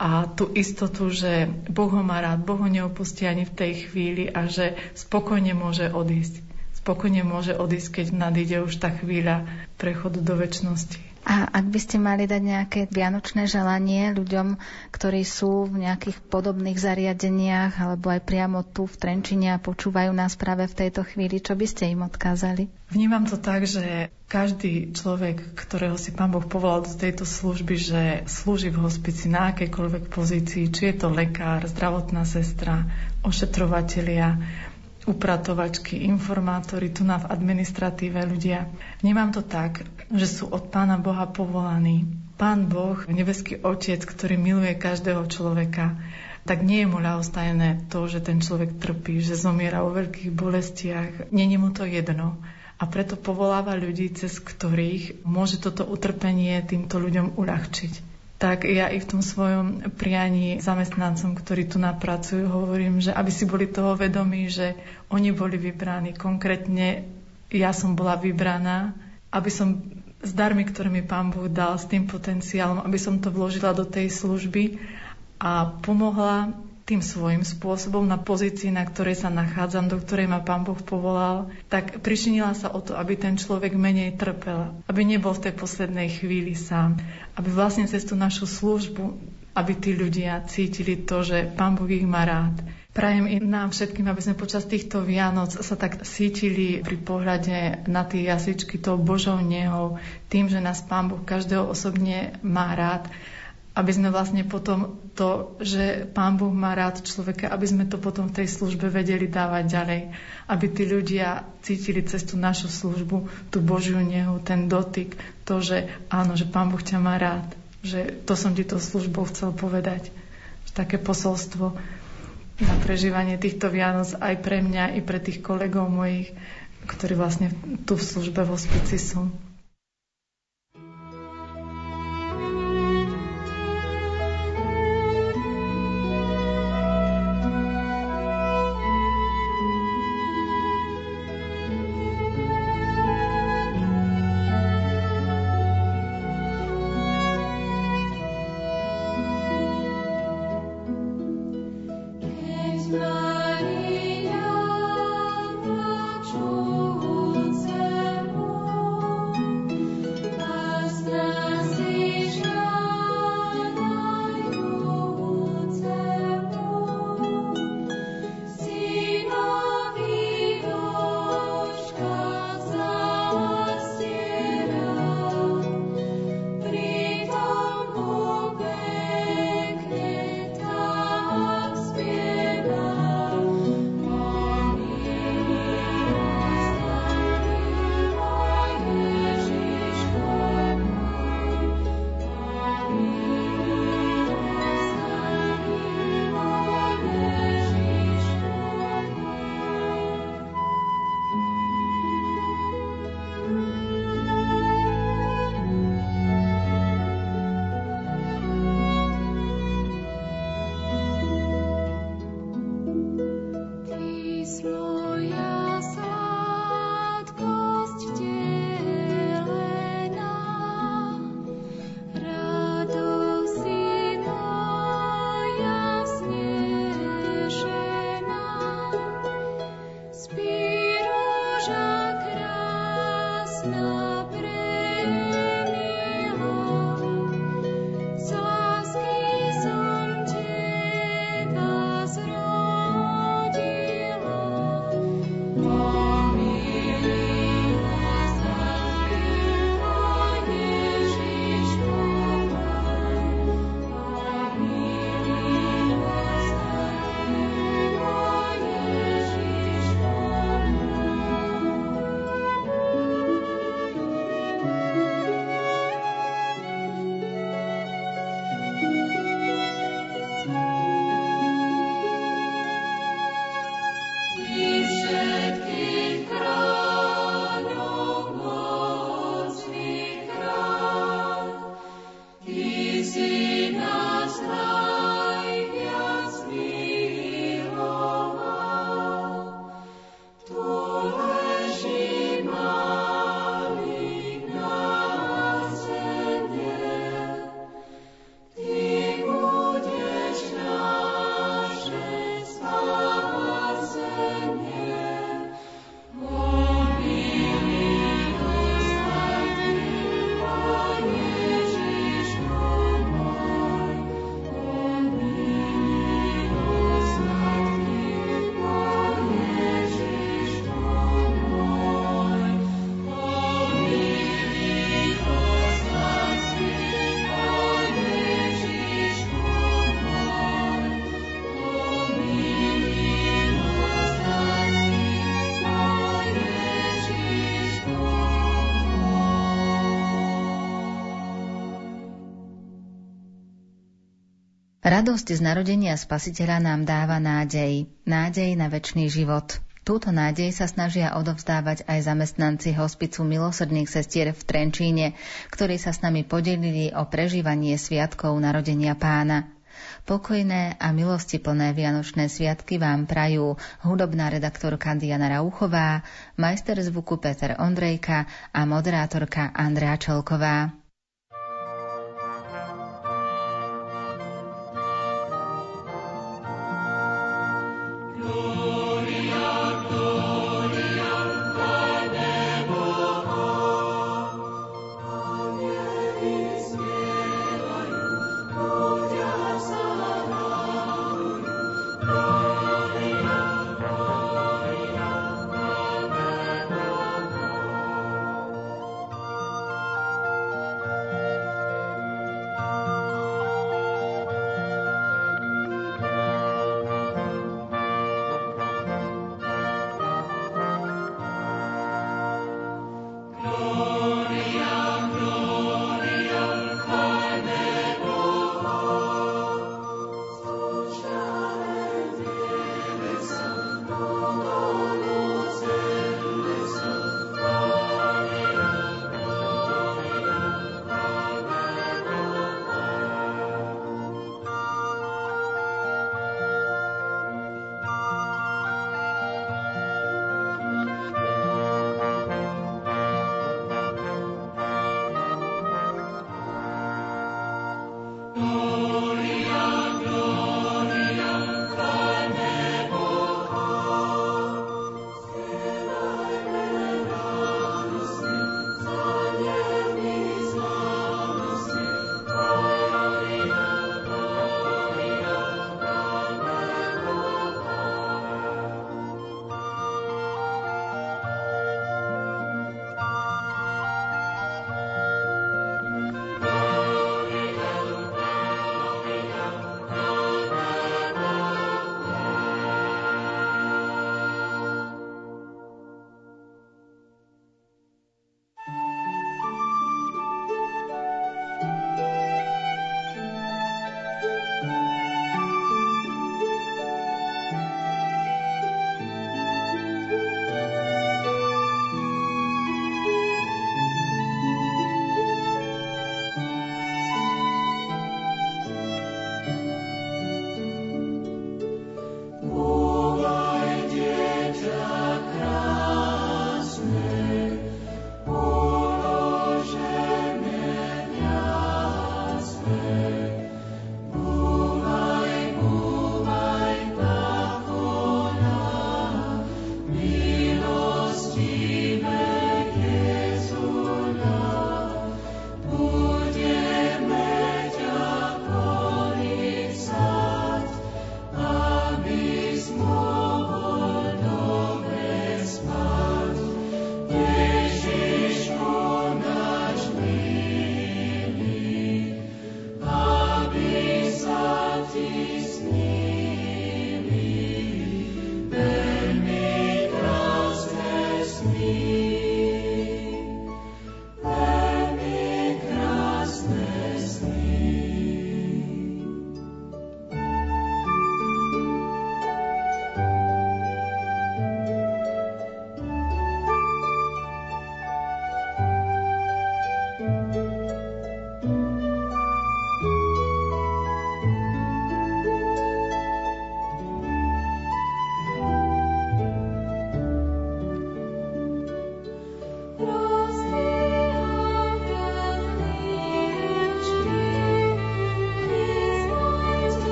a tú istotu, že Boh ho má rád, Boh ho neopustí ani v tej chvíli a že spokojne môže odísť. Spokojne môže odísť, keď nadíde už tá chvíľa prechodu do väčšnosti. A ak by ste mali dať nejaké vianočné želanie ľuďom, ktorí sú v nejakých podobných zariadeniach alebo aj priamo tu v Trenčine a počúvajú nás práve v tejto chvíli, čo by ste im odkázali? Vnímam to tak, že každý človek, ktorého si Pán Boh povolal do tejto služby, že slúži v hospici na akejkoľvek pozícii, či je to lekár, zdravotná sestra, ošetrovatelia, upratovačky, informátori, tu na v administratíve ľudia. Vnímam to tak, že sú od Pána Boha povolaní. Pán Boh, nebeský Otec, ktorý miluje každého človeka, tak nie je mu ľahostajné to, že ten človek trpí, že zomiera o veľkých bolestiach. Není mu to jedno. A preto povoláva ľudí, cez ktorých môže toto utrpenie týmto ľuďom uľahčiť tak ja i v tom svojom prianí zamestnancom, ktorí tu napracujú, hovorím, že aby si boli toho vedomí, že oni boli vybraní. Konkrétne ja som bola vybraná, aby som s darmi, ktoré mi Pán Boh dal, s tým potenciálom, aby som to vložila do tej služby a pomohla tým svojim spôsobom na pozícii, na ktorej sa nachádzam, do ktorej ma Pán Boh povolal, tak pričinila sa o to, aby ten človek menej trpel, aby nebol v tej poslednej chvíli sám, aby vlastne cez tú našu službu, aby tí ľudia cítili to, že Pán Boh ich má rád. Prajem i nám všetkým, aby sme počas týchto Vianoc sa tak cítili pri pohľade na tie jazyčky tou Božou nehou, tým, že nás Pán Boh každého osobne má rád aby sme vlastne potom to, že Pán Boh má rád človeka, aby sme to potom v tej službe vedeli dávať ďalej. Aby tí ľudia cítili cez tú našu službu, tú Božiu nehu, ten dotyk, to, že áno, že Pán Boh ťa má rád. Že to som ti to službou chcel povedať. Také posolstvo na prežívanie týchto Vianoc aj pre mňa, i pre tých kolegov mojich, ktorí vlastne tu v službe v hospici sú. Radosť z narodenia spasiteľa nám dáva nádej, nádej na väčší život. Túto nádej sa snažia odovzdávať aj zamestnanci hospicu milosrdných sestier v Trenčíne, ktorí sa s nami podelili o prežívanie sviatkov narodenia pána. Pokojné a milostiplné Vianočné sviatky vám prajú hudobná redaktorka Diana Rauchová, majster zvuku Peter Ondrejka a moderátorka Andrea Čelková.